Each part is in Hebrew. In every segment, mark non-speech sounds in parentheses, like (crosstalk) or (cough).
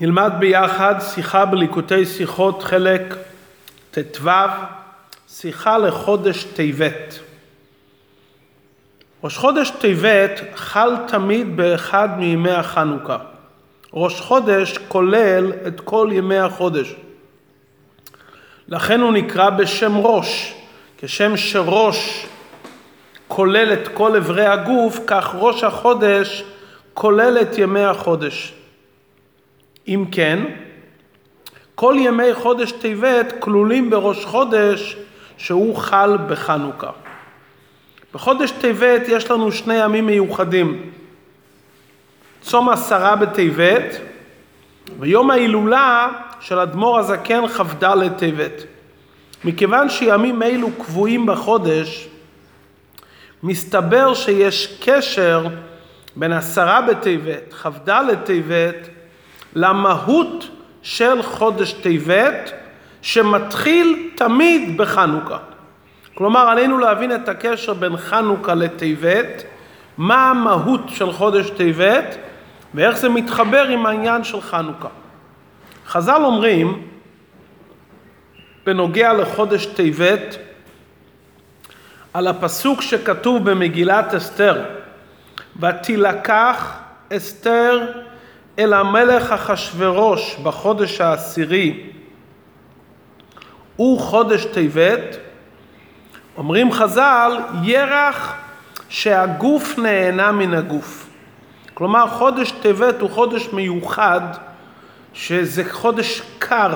נלמד ביחד שיחה בליקוטי שיחות חלק ט"ו, שיחה לחודש טבת. ראש חודש טבת חל תמיד באחד מימי החנוכה. ראש חודש כולל את כל ימי החודש. לכן הוא נקרא בשם ראש, כשם שראש כולל את כל אברי הגוף, כך ראש החודש כולל את ימי החודש. אם כן, כל ימי חודש טבת כלולים בראש חודש שהוא חל בחנוכה. בחודש טבת יש לנו שני ימים מיוחדים, צום עשרה בטבת ויום ההילולה של אדמו"ר הזקן כ"ד טבת. מכיוון שימים אלו קבועים בחודש, מסתבר שיש קשר בין עשרה בטבת, כ"ד טבת, למהות של חודש טבת, שמתחיל תמיד בחנוכה. כלומר, עלינו להבין את הקשר בין חנוכה לטבת, מה המהות של חודש טבת, ואיך זה מתחבר עם העניין של חנוכה. חז"ל אומרים, בנוגע לחודש טבת, על הפסוק שכתוב במגילת אסתר, ותילקח אסתר אל המלך אחשורוש בחודש העשירי, הוא חודש טבת, אומרים חז"ל, ירח שהגוף נהנה מן הגוף. כלומר, חודש טבת הוא חודש מיוחד, שזה חודש קר.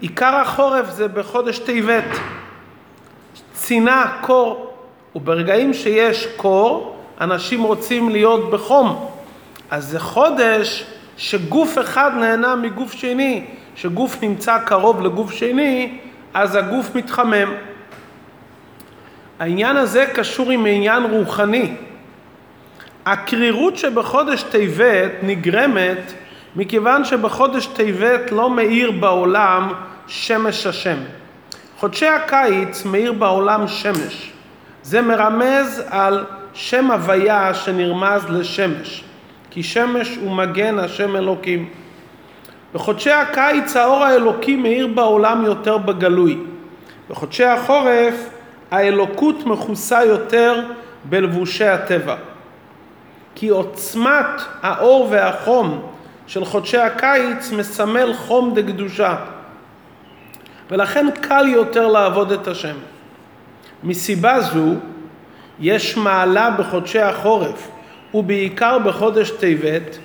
עיקר החורף זה בחודש טבת. צינה, קור, וברגעים שיש קור, אנשים רוצים להיות בחום. אז זה חודש שגוף אחד נהנה מגוף שני, שגוף נמצא קרוב לגוף שני, אז הגוף מתחמם. העניין הזה קשור עם עניין רוחני. הקרירות שבחודש טבת נגרמת מכיוון שבחודש טבת לא מאיר בעולם שמש השם. חודשי הקיץ מאיר בעולם שמש. זה מרמז על שם הוויה שנרמז לשמש. כי שמש הוא מגן השם אלוקים. בחודשי הקיץ האור האלוקי מאיר בעולם יותר בגלוי. בחודשי החורף האלוקות מכוסה יותר בלבושי הטבע. כי עוצמת האור והחום של חודשי הקיץ מסמל חום דקדושה. ולכן קל יותר לעבוד את השם. מסיבה זו יש מעלה בחודשי החורף ובעיקר בחודש טבת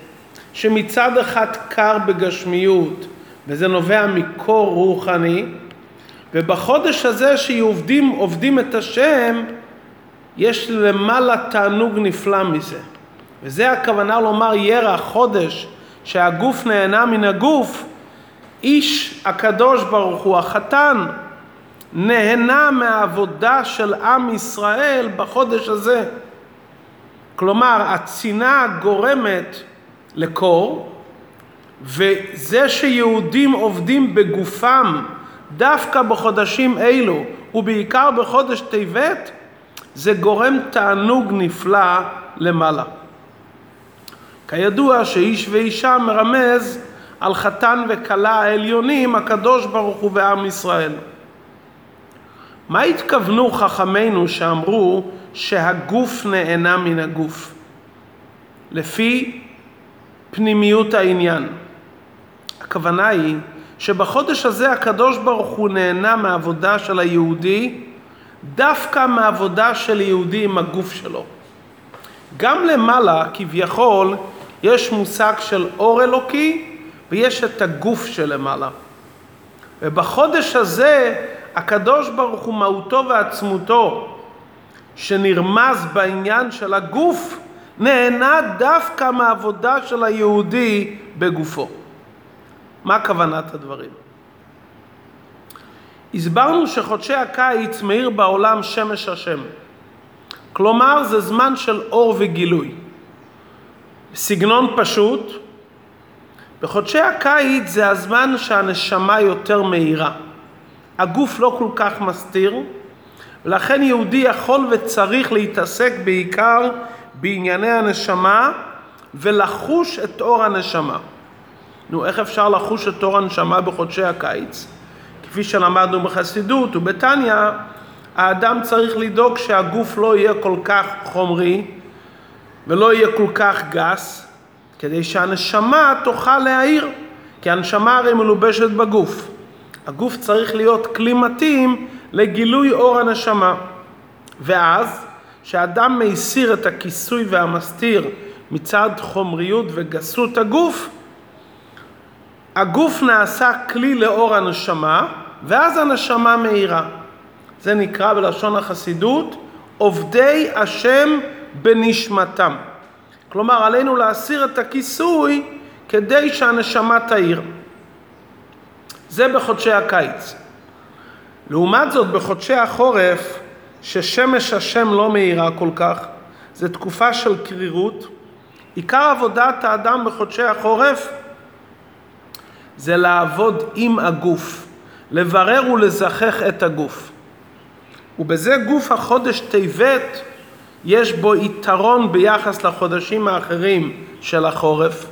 שמצד אחד קר בגשמיות וזה נובע מקור רוחני ובחודש הזה שעובדים עובדים את השם יש למעלה תענוג נפלא מזה וזה הכוונה לומר ירח חודש שהגוף נהנה מן הגוף איש הקדוש ברוך הוא החתן נהנה מהעבודה של עם ישראל בחודש הזה. כלומר, הצינה גורמת לקור, וזה שיהודים עובדים בגופם דווקא בחודשים אלו, ובעיקר בחודש טבת, זה גורם תענוג נפלא למעלה. כידוע שאיש ואישה מרמז על חתן וכלה העליונים, הקדוש ברוך הוא ועם ישראל. מה התכוונו חכמינו שאמרו שהגוף נהנה מן הגוף? לפי פנימיות העניין. הכוונה היא שבחודש הזה הקדוש ברוך הוא נהנה מעבודה של היהודי דווקא מעבודה של יהודי עם הגוף שלו. גם למעלה כביכול יש מושג של אור אלוקי ויש את הגוף שלמעלה. ובחודש הזה הקדוש ברוך הוא מהותו ועצמותו שנרמז בעניין של הגוף נהנה דווקא מהעבודה של היהודי בגופו. מה כוונת הדברים? הסברנו שחודשי הקיץ מאיר בעולם שמש השם. כלומר זה זמן של אור וגילוי. סגנון פשוט, בחודשי הקיץ זה הזמן שהנשמה יותר מהירה. הגוף לא כל כך מסתיר, ולכן יהודי יכול וצריך להתעסק בעיקר בענייני הנשמה ולחוש את אור הנשמה. נו, איך אפשר לחוש את אור הנשמה בחודשי הקיץ? כפי שלמדנו בחסידות ובתניא, האדם צריך לדאוג שהגוף לא יהיה כל כך חומרי ולא יהיה כל כך גס, כדי שהנשמה תוכל להעיר, כי הנשמה הרי מלובשת בגוף. הגוף צריך להיות כלי מתאים לגילוי אור הנשמה. ואז, כשאדם מסיר את הכיסוי והמסתיר מצד חומריות וגסות הגוף, הגוף נעשה כלי לאור הנשמה, ואז הנשמה מאירה. זה נקרא בלשון החסידות עובדי השם בנשמתם. כלומר, עלינו להסיר את הכיסוי כדי שהנשמה תאיר. זה בחודשי הקיץ. לעומת זאת, בחודשי החורף, ששמש השם לא מאירה כל כך, זו תקופה של קרירות. עיקר עבודת האדם בחודשי החורף זה לעבוד עם הגוף, לברר ולזכך את הגוף. ובזה גוף החודש טבת יש בו יתרון ביחס לחודשים האחרים של החורף.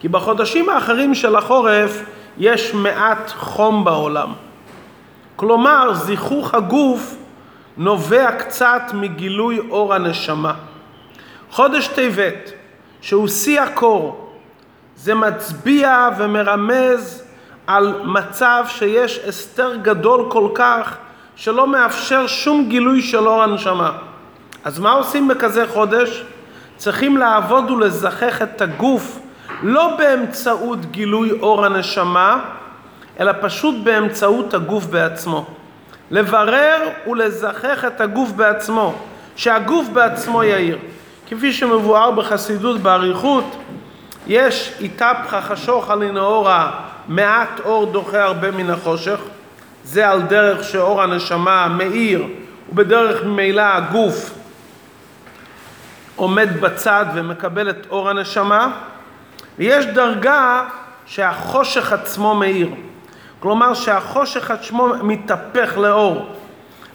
כי בחודשים האחרים של החורף יש מעט חום בעולם. כלומר, זיכוך הגוף נובע קצת מגילוי אור הנשמה. חודש טבת, שהוא שיא הקור, זה מצביע ומרמז על מצב שיש הסתר גדול כל כך שלא מאפשר שום גילוי של אור הנשמה. אז מה עושים בכזה חודש? צריכים לעבוד ולזכך את הגוף לא באמצעות גילוי אור הנשמה, אלא פשוט באמצעות הגוף בעצמו. לברר ולזכך את הגוף בעצמו, שהגוף בעצמו יאיר. כפי שמבואר בחסידות באריכות, יש איתפחה חשוך על נאורה, מעט אור דוחה הרבה מן החושך. זה על דרך שאור הנשמה מאיר, ובדרך ממילא הגוף עומד בצד ומקבל את אור הנשמה. ויש דרגה שהחושך עצמו מאיר. כלומר שהחושך עצמו מתהפך לאור.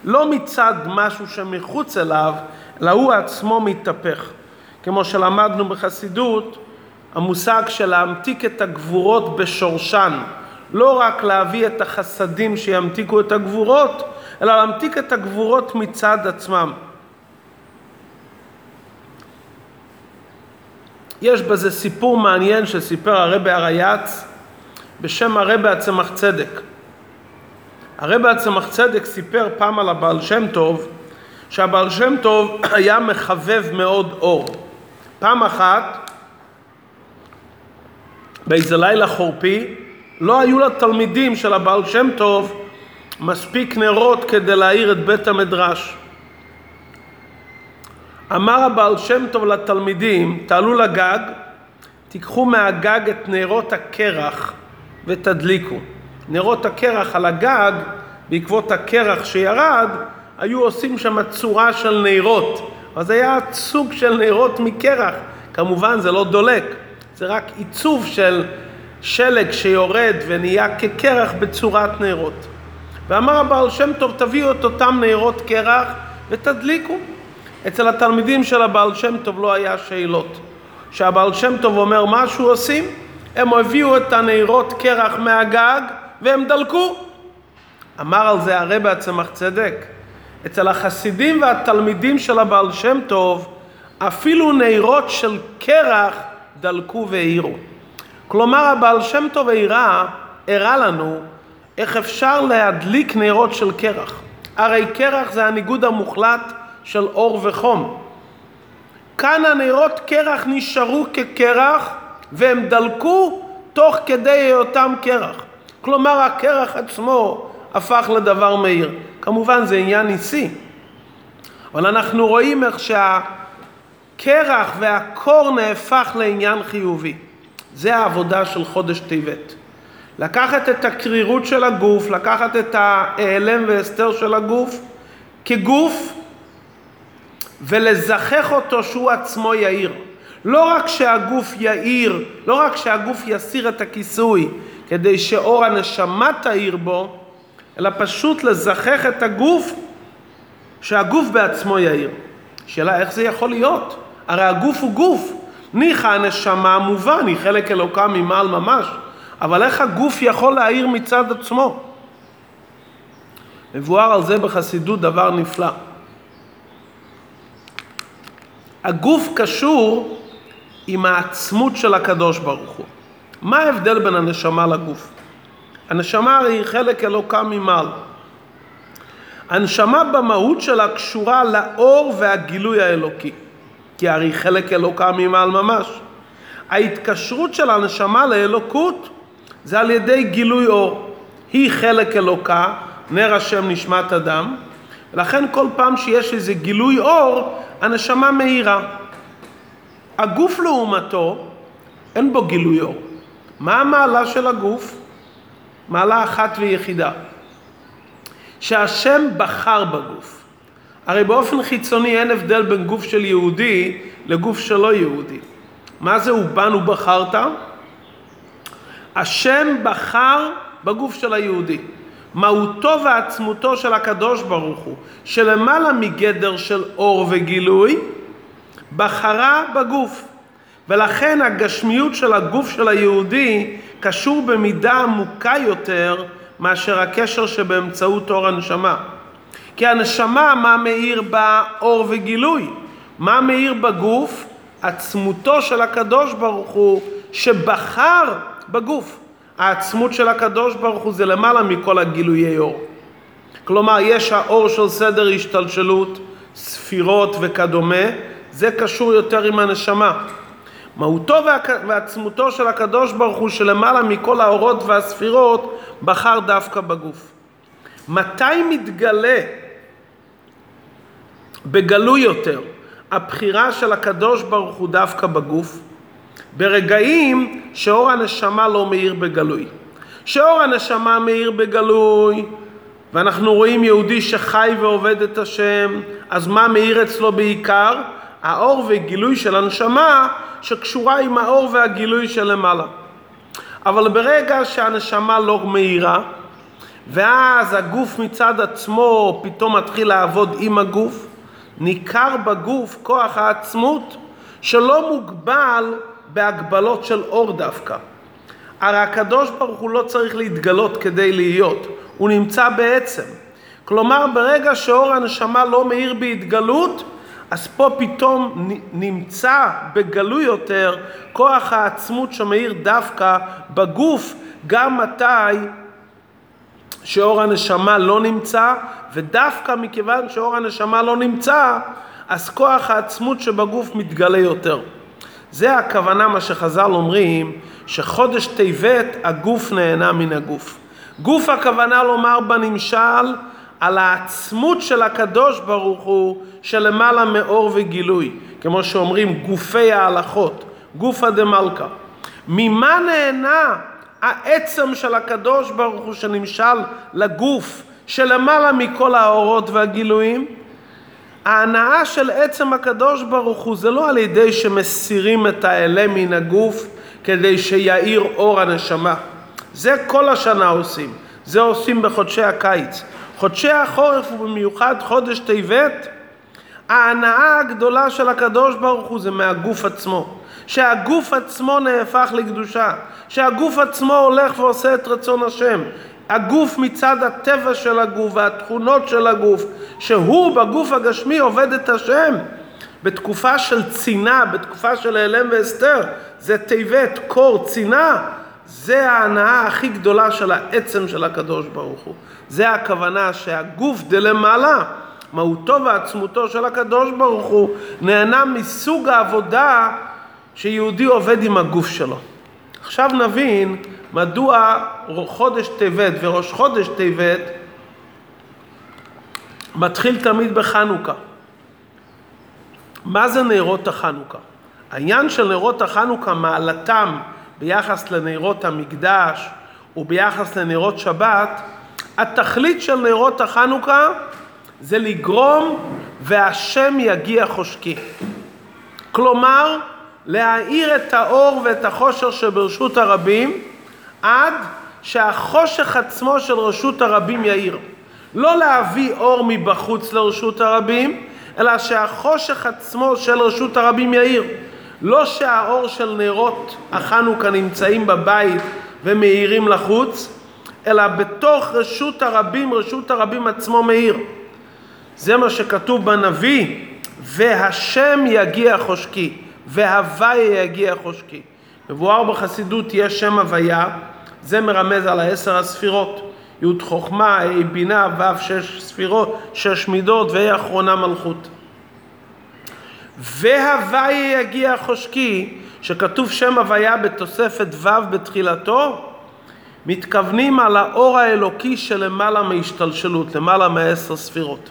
לא מצד משהו שמחוץ אליו, אלא הוא עצמו מתהפך. כמו שלמדנו בחסידות, המושג של להמתיק את הגבורות בשורשן. לא רק להביא את החסדים שימתיקו את הגבורות, אלא להמתיק את הגבורות מצד עצמם. יש בזה סיפור מעניין שסיפר הרבי הרייץ בשם הרבי הצמח צדק. הרבי הצמח צדק סיפר פעם על הבעל שם טוב שהבעל שם טוב (clears throat) היה מחבב מאוד אור. פעם אחת, באיזה לילה חורפי, לא היו לתלמידים של הבעל שם טוב מספיק נרות כדי להאיר את בית המדרש. אמר הבעל שם טוב לתלמידים, תעלו לגג, תיקחו מהגג את נרות הקרח ותדליקו. נרות הקרח על הגג, בעקבות הקרח שירד, היו עושים שם צורה של נרות. אז היה סוג של נרות מקרח. כמובן זה לא דולק, זה רק עיצוב של שלג שיורד ונהיה כקרח בצורת נרות. ואמר הבעל שם טוב, תביאו את אותם נרות קרח ותדליקו. אצל התלמידים של הבעל שם טוב לא היה שאלות. כשהבעל שם טוב אומר משהו עושים, הם הביאו את הנרות קרח מהגג והם דלקו. אמר על זה הרבי הצמח צדק, אצל החסידים והתלמידים של הבעל שם טוב, אפילו נרות של קרח דלקו והאירו. כלומר, הבעל שם טוב הראה, הראה לנו איך אפשר להדליק נרות של קרח. הרי קרח זה הניגוד המוחלט של אור וחום. כאן הנרות קרח נשארו כקרח והם דלקו תוך כדי היותם קרח. כלומר הקרח עצמו הפך לדבר מהיר. כמובן זה עניין ניסי, אבל אנחנו רואים איך שהקרח והקור נהפך לעניין חיובי. זה העבודה של חודש טבת. לקחת את הקרירות של הגוף, לקחת את ההיעלם והסתר של הגוף כגוף ולזכך אותו שהוא עצמו יאיר. לא רק שהגוף יאיר, לא רק שהגוף יסיר את הכיסוי כדי שאור הנשמה תאיר בו, אלא פשוט לזכך את הגוף שהגוף בעצמו יאיר. שאלה איך זה יכול להיות? הרי הגוף הוא גוף. ניחא הנשמה מובן, היא חלק אלוקה ממעל ממש, אבל איך הגוף יכול להאיר מצד עצמו? מבואר על זה בחסידות דבר נפלא. הגוף קשור עם העצמות של הקדוש ברוך הוא. מה ההבדל בין הנשמה לגוף? הנשמה היא חלק אלוקה ממעל. הנשמה במהות שלה קשורה לאור והגילוי האלוקי, כי הרי חלק אלוקה ממעל ממש. ההתקשרות של הנשמה לאלוקות זה על ידי גילוי אור. היא חלק אלוקה, נר השם נשמת אדם, ולכן כל פעם שיש איזה גילוי אור, הנשמה מאירה. הגוף לעומתו, אין בו גילוי אור. מה המעלה של הגוף? מעלה אחת ויחידה. שהשם בחר בגוף. הרי באופן חיצוני אין הבדל בין גוף של יהודי לגוף שלא יהודי. מה זה ובנו בחרת? השם בחר בגוף של היהודי. מהותו ועצמותו של הקדוש ברוך הוא, שלמעלה מגדר של אור וגילוי, בחרה בגוף. ולכן הגשמיות של הגוף של היהודי קשור במידה עמוקה יותר מאשר הקשר שבאמצעות אור הנשמה. כי הנשמה, מה מאיר בה אור וגילוי? מה מאיר בגוף? עצמותו של הקדוש ברוך הוא שבחר בגוף. העצמות של הקדוש ברוך הוא זה למעלה מכל הגילויי אור. כלומר, יש האור של סדר השתלשלות, ספירות וכדומה, זה קשור יותר עם הנשמה. מהותו ועצמותו של הקדוש ברוך הוא שלמעלה מכל האורות והספירות בחר דווקא בגוף. מתי מתגלה בגלוי יותר הבחירה של הקדוש ברוך הוא דווקא בגוף? ברגעים שאור הנשמה לא מאיר בגלוי. שאור הנשמה מאיר בגלוי, ואנחנו רואים יהודי שחי ועובד את השם, אז מה מאיר אצלו בעיקר? האור וגילוי של הנשמה שקשורה עם האור והגילוי שלמעלה. אבל ברגע שהנשמה לא מאירה, ואז הגוף מצד עצמו פתאום מתחיל לעבוד עם הגוף, ניכר בגוף כוח העצמות שלא מוגבל בהגבלות של אור דווקא. הרי הקדוש ברוך הוא לא צריך להתגלות כדי להיות, הוא נמצא בעצם. כלומר, ברגע שאור הנשמה לא מאיר בהתגלות, אז פה פתאום נמצא בגלוי יותר כוח העצמות שמאיר דווקא בגוף, גם מתי שאור הנשמה לא נמצא, ודווקא מכיוון שאור הנשמה לא נמצא, אז כוח העצמות שבגוף מתגלה יותר. זה הכוונה מה שחז"ל אומרים, שחודש טבת הגוף נהנה מן הגוף. גוף הכוונה לומר בנמשל על העצמות של הקדוש ברוך הוא שלמעלה מאור וגילוי, כמו שאומרים גופי ההלכות, גופא דמלכא. ממה נהנה העצם של הקדוש ברוך הוא שנמשל לגוף שלמעלה מכל האורות והגילויים? ההנאה של עצם הקדוש ברוך הוא זה לא על ידי שמסירים את האלה מן הגוף כדי שיאיר אור הנשמה. זה כל השנה עושים, זה עושים בחודשי הקיץ. חודשי החורף ובמיוחד חודש טבת, ההנאה הגדולה של הקדוש ברוך הוא זה מהגוף עצמו. שהגוף עצמו נהפך לקדושה, שהגוף עצמו הולך ועושה את רצון השם. הגוף מצד הטבע של הגוף והתכונות של הגוף, שהוא בגוף הגשמי עובד את השם. בתקופה של צינה, בתקופה של העלם והסתר, זה טבת, קור, צינה, זה ההנאה הכי גדולה של העצם של הקדוש ברוך הוא. זה הכוונה שהגוף דלמעלה, מהותו ועצמותו של הקדוש ברוך הוא, נהנה מסוג העבודה שיהודי עובד עם הגוף שלו. עכשיו נבין מדוע חודש טבת וראש חודש טבת מתחיל תמיד בחנוכה. מה זה נרות החנוכה? העניין של נרות החנוכה, מעלתם ביחס לנרות המקדש וביחס לנרות שבת, התכלית של נרות החנוכה זה לגרום והשם יגיע חושקי. כלומר, להאיר את האור ואת החושר שברשות הרבים עד שהחושך עצמו של רשות הרבים יאיר. לא להביא אור מבחוץ לרשות הרבים, אלא שהחושך עצמו של רשות הרבים יאיר. לא שהאור של נרות החנוכה נמצאים בבית ומאירים לחוץ, אלא בתוך רשות הרבים, רשות הרבים עצמו מאיר. זה מה שכתוב בנביא, והשם יגיע חושקי, והוויה יגיע חושקי. מבואר בחסידות יש שם הוויה, זה מרמז על העשר הספירות. י' חוכמה, ה' בינה, ו' שש ספירות, שש מידות, וה' אחרונה מלכות. והוויה יגיע חושקי, שכתוב שם הוויה בתוספת ו' בתחילתו, מתכוונים על האור האלוקי שלמעלה מהשתלשלות, למעלה מעשר ספירות.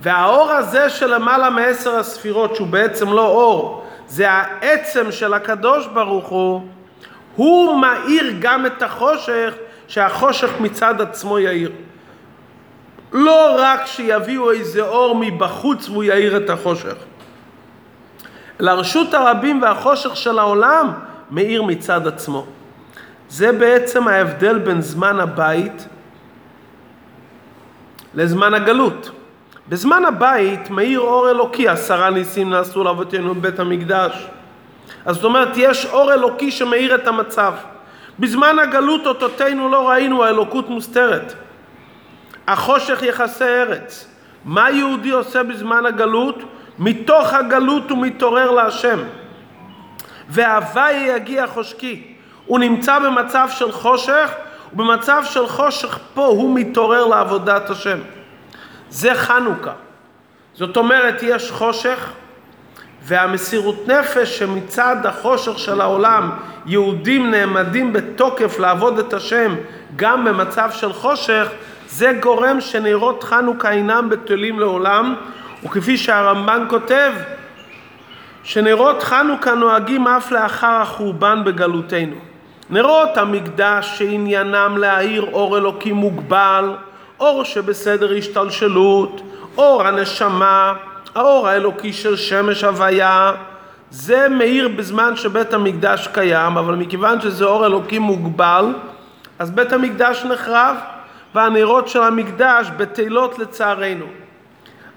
והאור הזה שלמעלה מעשר הספירות, שהוא בעצם לא אור, זה העצם של הקדוש ברוך הוא, הוא מאיר גם את החושך, שהחושך מצד עצמו יאיר. לא רק שיביאו איזה אור מבחוץ והוא יאיר את החושך. לרשות הרבים והחושך של העולם מאיר מצד עצמו. זה בעצם ההבדל בין זמן הבית לזמן הגלות. בזמן הבית מאיר אור אלוקי, עשרה ניסים נעשו לאבותינו בבית המקדש. אז זאת אומרת, יש אור אלוקי שמאיר את המצב. בזמן הגלות אותותינו לא ראינו, האלוקות מוסתרת. החושך יחסי ארץ. מה יהודי עושה בזמן הגלות? מתוך הגלות הוא מתעורר להשם. והווי יגיע חושקי. הוא נמצא במצב של חושך, ובמצב של חושך פה הוא מתעורר לעבודת השם. זה חנוכה. זאת אומרת, יש חושך, והמסירות נפש שמצד החושך של העולם יהודים נעמדים בתוקף לעבוד את השם גם במצב של חושך, זה גורם שנרות חנוכה אינם בטלים לעולם, וכפי שהרמב"ן כותב, שנרות חנוכה נוהגים אף לאחר החורבן בגלותנו. נרות המקדש שעניינם להאיר אור אלוקי מוגבל, אור שבסדר השתלשלות, אור הנשמה, האור האלוקי של שמש הוויה, זה מאיר בזמן שבית המקדש קיים, אבל מכיוון שזה אור אלוקי מוגבל, אז בית המקדש נחרב, והנרות של המקדש בטלות לצערנו.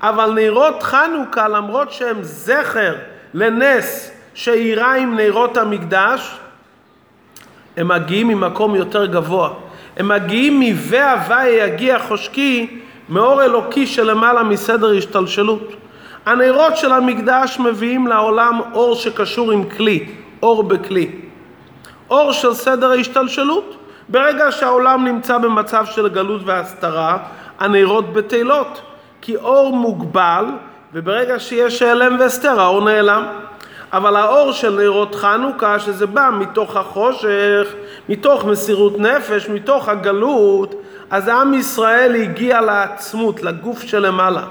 אבל נרות חנוכה, למרות שהם זכר לנס שאירה עם נרות המקדש, הם מגיעים ממקום יותר גבוה. הם מגיעים מ"ואהבה יגיע חושקי" מאור אלוקי שלמעלה מסדר השתלשלות. הנרות של המקדש מביאים לעולם אור שקשור עם כלי, אור בכלי. אור של סדר ההשתלשלות. ברגע שהעולם נמצא במצב של גלות והסתרה, הנרות בטלות. כי אור מוגבל, וברגע שיש העלם והסתר, האור נעלם. אבל האור של נרות חנוכה, שזה בא מתוך החושך, מתוך מסירות נפש, מתוך הגלות, אז עם ישראל הגיע לעצמות, לגוף שלמעלה.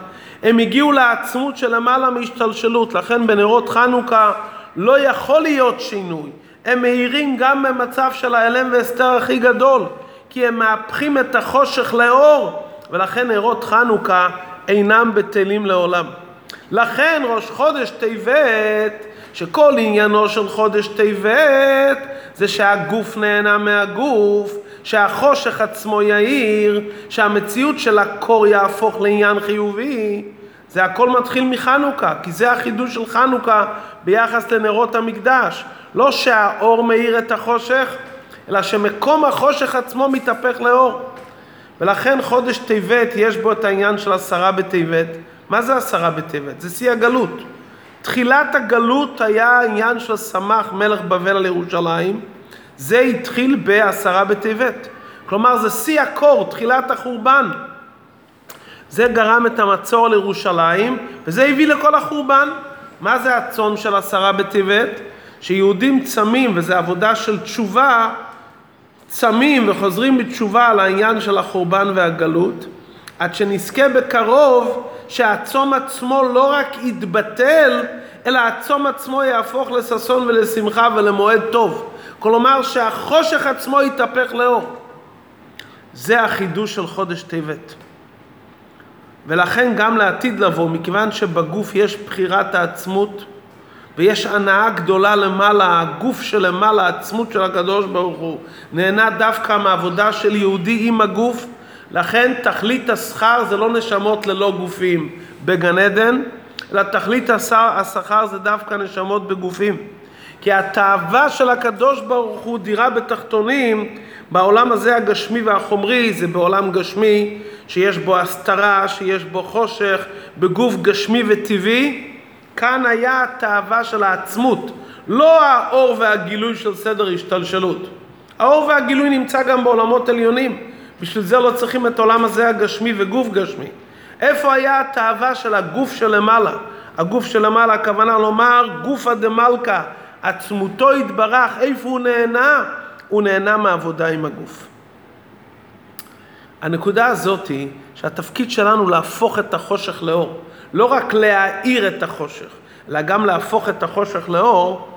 הם הגיעו לעצמות שלמעלה מהשתלשלות, לכן בנרות חנוכה לא יכול להיות שינוי. הם מאירים גם במצב של ההלם והסתר הכי גדול, כי הם מהפכים את החושך לאור, ולכן נרות חנוכה אינם בטלים לעולם. לכן ראש חודש טבת שכל עניינו של חודש טבת זה שהגוף נהנה מהגוף, שהחושך עצמו יאיר, שהמציאות של הקור יהפוך לעניין חיובי. זה הכל מתחיל מחנוכה, כי זה החידוש של חנוכה ביחס לנרות המקדש. לא שהאור מאיר את החושך, אלא שמקום החושך עצמו מתהפך לאור. ולכן חודש טבת יש בו את העניין של עשרה בטבת. מה זה עשרה בטבת? זה שיא הגלות. תחילת הגלות היה עניין של סמך מלך בבל על ירושלים, זה התחיל בעשרה בטבת. כלומר זה שיא הקור, תחילת החורבן. זה גרם את המצור לירושלים, וזה הביא לכל החורבן. מה זה הצום של עשרה בטבת? שיהודים צמים, וזו עבודה של תשובה, צמים וחוזרים בתשובה על העניין של החורבן והגלות, עד שנזכה בקרוב שהצום עצמו לא רק יתבטל, אלא הצום עצמו יהפוך לששון ולשמחה ולמועד טוב. כלומר שהחושך עצמו יתהפך לאור. זה החידוש של חודש טבת. ולכן גם לעתיד לבוא, מכיוון שבגוף יש בחירת העצמות ויש הנאה גדולה למעלה, הגוף שלמעלה, העצמות של הקדוש ברוך הוא, נהנה דווקא מעבודה של יהודי עם הגוף, לכן תכלית השכר זה לא נשמות ללא גופים בגן עדן, אלא תכלית השכר זה דווקא נשמות בגופים. כי התאווה של הקדוש ברוך הוא דירה בתחתונים, בעולם הזה הגשמי והחומרי, זה בעולם גשמי שיש בו הסתרה, שיש בו חושך, בגוף גשמי וטבעי, כאן היה התאווה של העצמות, לא האור והגילוי של סדר השתלשלות. האור והגילוי נמצא גם בעולמות עליונים, בשביל זה לא צריכים את עולם הזה הגשמי וגוף גשמי. איפה היה התאווה של הגוף שלמעלה? הגוף שלמעלה, הכוונה לומר גופא דמלכא, עצמותו יתברך, איפה הוא נהנה? הוא נהנה מעבודה עם הגוף. הנקודה הזאת היא שהתפקיד שלנו להפוך את החושך לאור. לא רק להאיר את החושך, אלא גם להפוך את החושך לאור,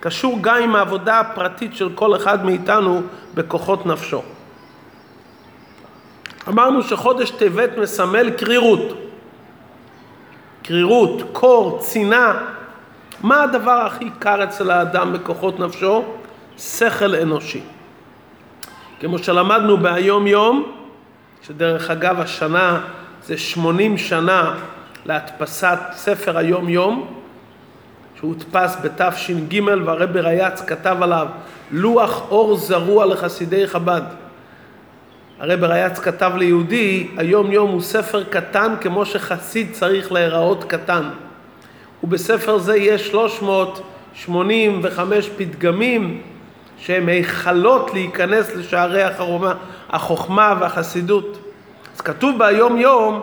קשור גם עם העבודה הפרטית של כל אחד מאיתנו בכוחות נפשו. אמרנו שחודש טבת מסמל קרירות. קרירות, קור, צינה. מה הדבר הכי קר אצל האדם בכוחות נפשו? שכל אנושי. כמו שלמדנו בהיום יום, שדרך אגב השנה זה 80 שנה להדפסת ספר היום יום, שהודפס בתש"ג והרבי ריאץ כתב עליו לוח אור זרוע לחסידי חב"ד. הרבי ריאץ כתב ליהודי, היום יום הוא ספר קטן כמו שחסיד צריך להיראות קטן. ובספר זה יש 385 פתגמים שהם היכלות להיכנס לשערי החוכמה, החוכמה והחסידות. אז כתוב ביום יום,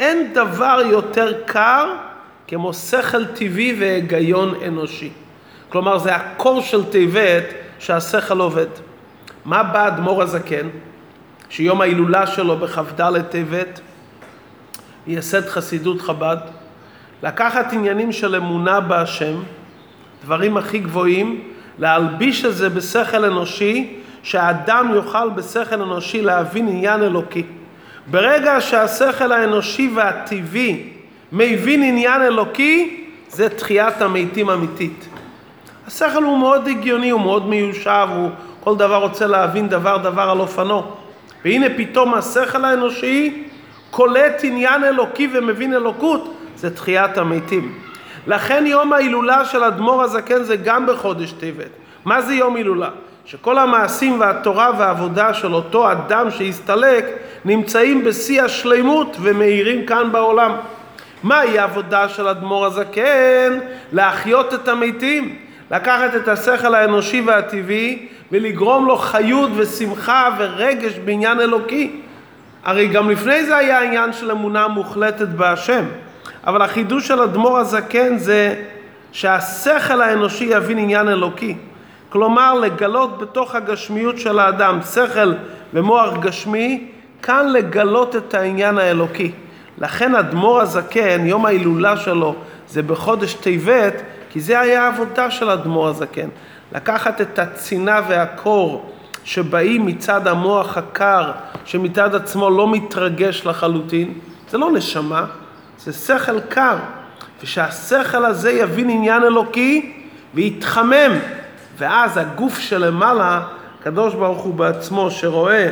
אין דבר יותר קר כמו שכל טבעי והיגיון אנושי. כלומר, זה הקור של טבת שהשכל עובד. מה בא אדמו"ר הזקן, שיום ההילולה שלו בכ"ד טבת, מייסד חסידות חב"ד, לקחת עניינים של אמונה בהשם, דברים הכי גבוהים, להלביש את זה בשכל אנושי, שהאדם יוכל בשכל אנושי להבין עניין אלוקי. ברגע שהשכל האנושי והטבעי מבין עניין אלוקי, זה תחיית המתים אמיתית. השכל הוא מאוד הגיוני, הוא מאוד מיושב, הוא כל דבר רוצה להבין דבר דבר על אופנו. והנה פתאום השכל האנושי קולט עניין אלוקי ומבין אלוקות, זה תחיית המתים. לכן יום ההילולה של אדמו"ר הזקן זה גם בחודש טבת. מה זה יום הילולה? שכל המעשים והתורה והעבודה של אותו אדם שהסתלק נמצאים בשיא השלימות ומאירים כאן בעולם. מהי העבודה של אדמו"ר הזקן? להחיות את המתים, לקחת את השכל האנושי והטבעי ולגרום לו חיות ושמחה ורגש בעניין אלוקי. הרי גם לפני זה היה עניין של אמונה מוחלטת בהשם. אבל החידוש של אדמו"ר הזקן זה שהשכל האנושי יבין עניין אלוקי. כלומר, לגלות בתוך הגשמיות של האדם שכל ומוח גשמי, כאן לגלות את העניין האלוקי. לכן אדמו"ר הזקן, יום ההילולה שלו זה בחודש טבת, כי זה היה העבודה של אדמו"ר הזקן. לקחת את הצינה והקור שבאים מצד המוח הקר, שמצד עצמו לא מתרגש לחלוטין, זה לא נשמה, זה שכל קר. ושהשכל הזה יבין עניין אלוקי ויתחמם. ואז הגוף שלמעלה, הקדוש ברוך הוא בעצמו, שרואה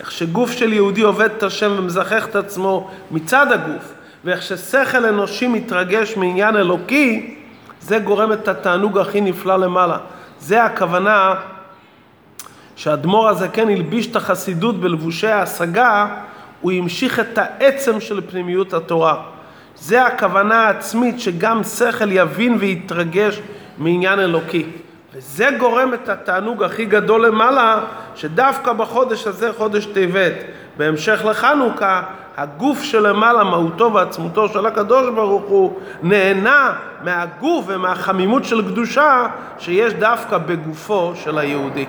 איך שגוף של יהודי עובד את השם ומזכך את עצמו מצד הגוף, ואיך ששכל אנושי מתרגש מעניין אלוקי, זה גורם את התענוג הכי נפלא למעלה. זה הכוונה שהאדמו"ר הזה כן הלביש את החסידות בלבושי ההשגה, הוא המשיך את העצם של פנימיות התורה. זה הכוונה העצמית שגם שכל יבין ויתרגש מעניין אלוקי. וזה גורם את התענוג הכי גדול למעלה, שדווקא בחודש הזה, חודש טבת, בהמשך לחנוכה, הגוף שלמעלה, מהותו ועצמותו של הקדוש ברוך הוא, נהנה מהגוף ומהחמימות של קדושה שיש דווקא בגופו של היהודי.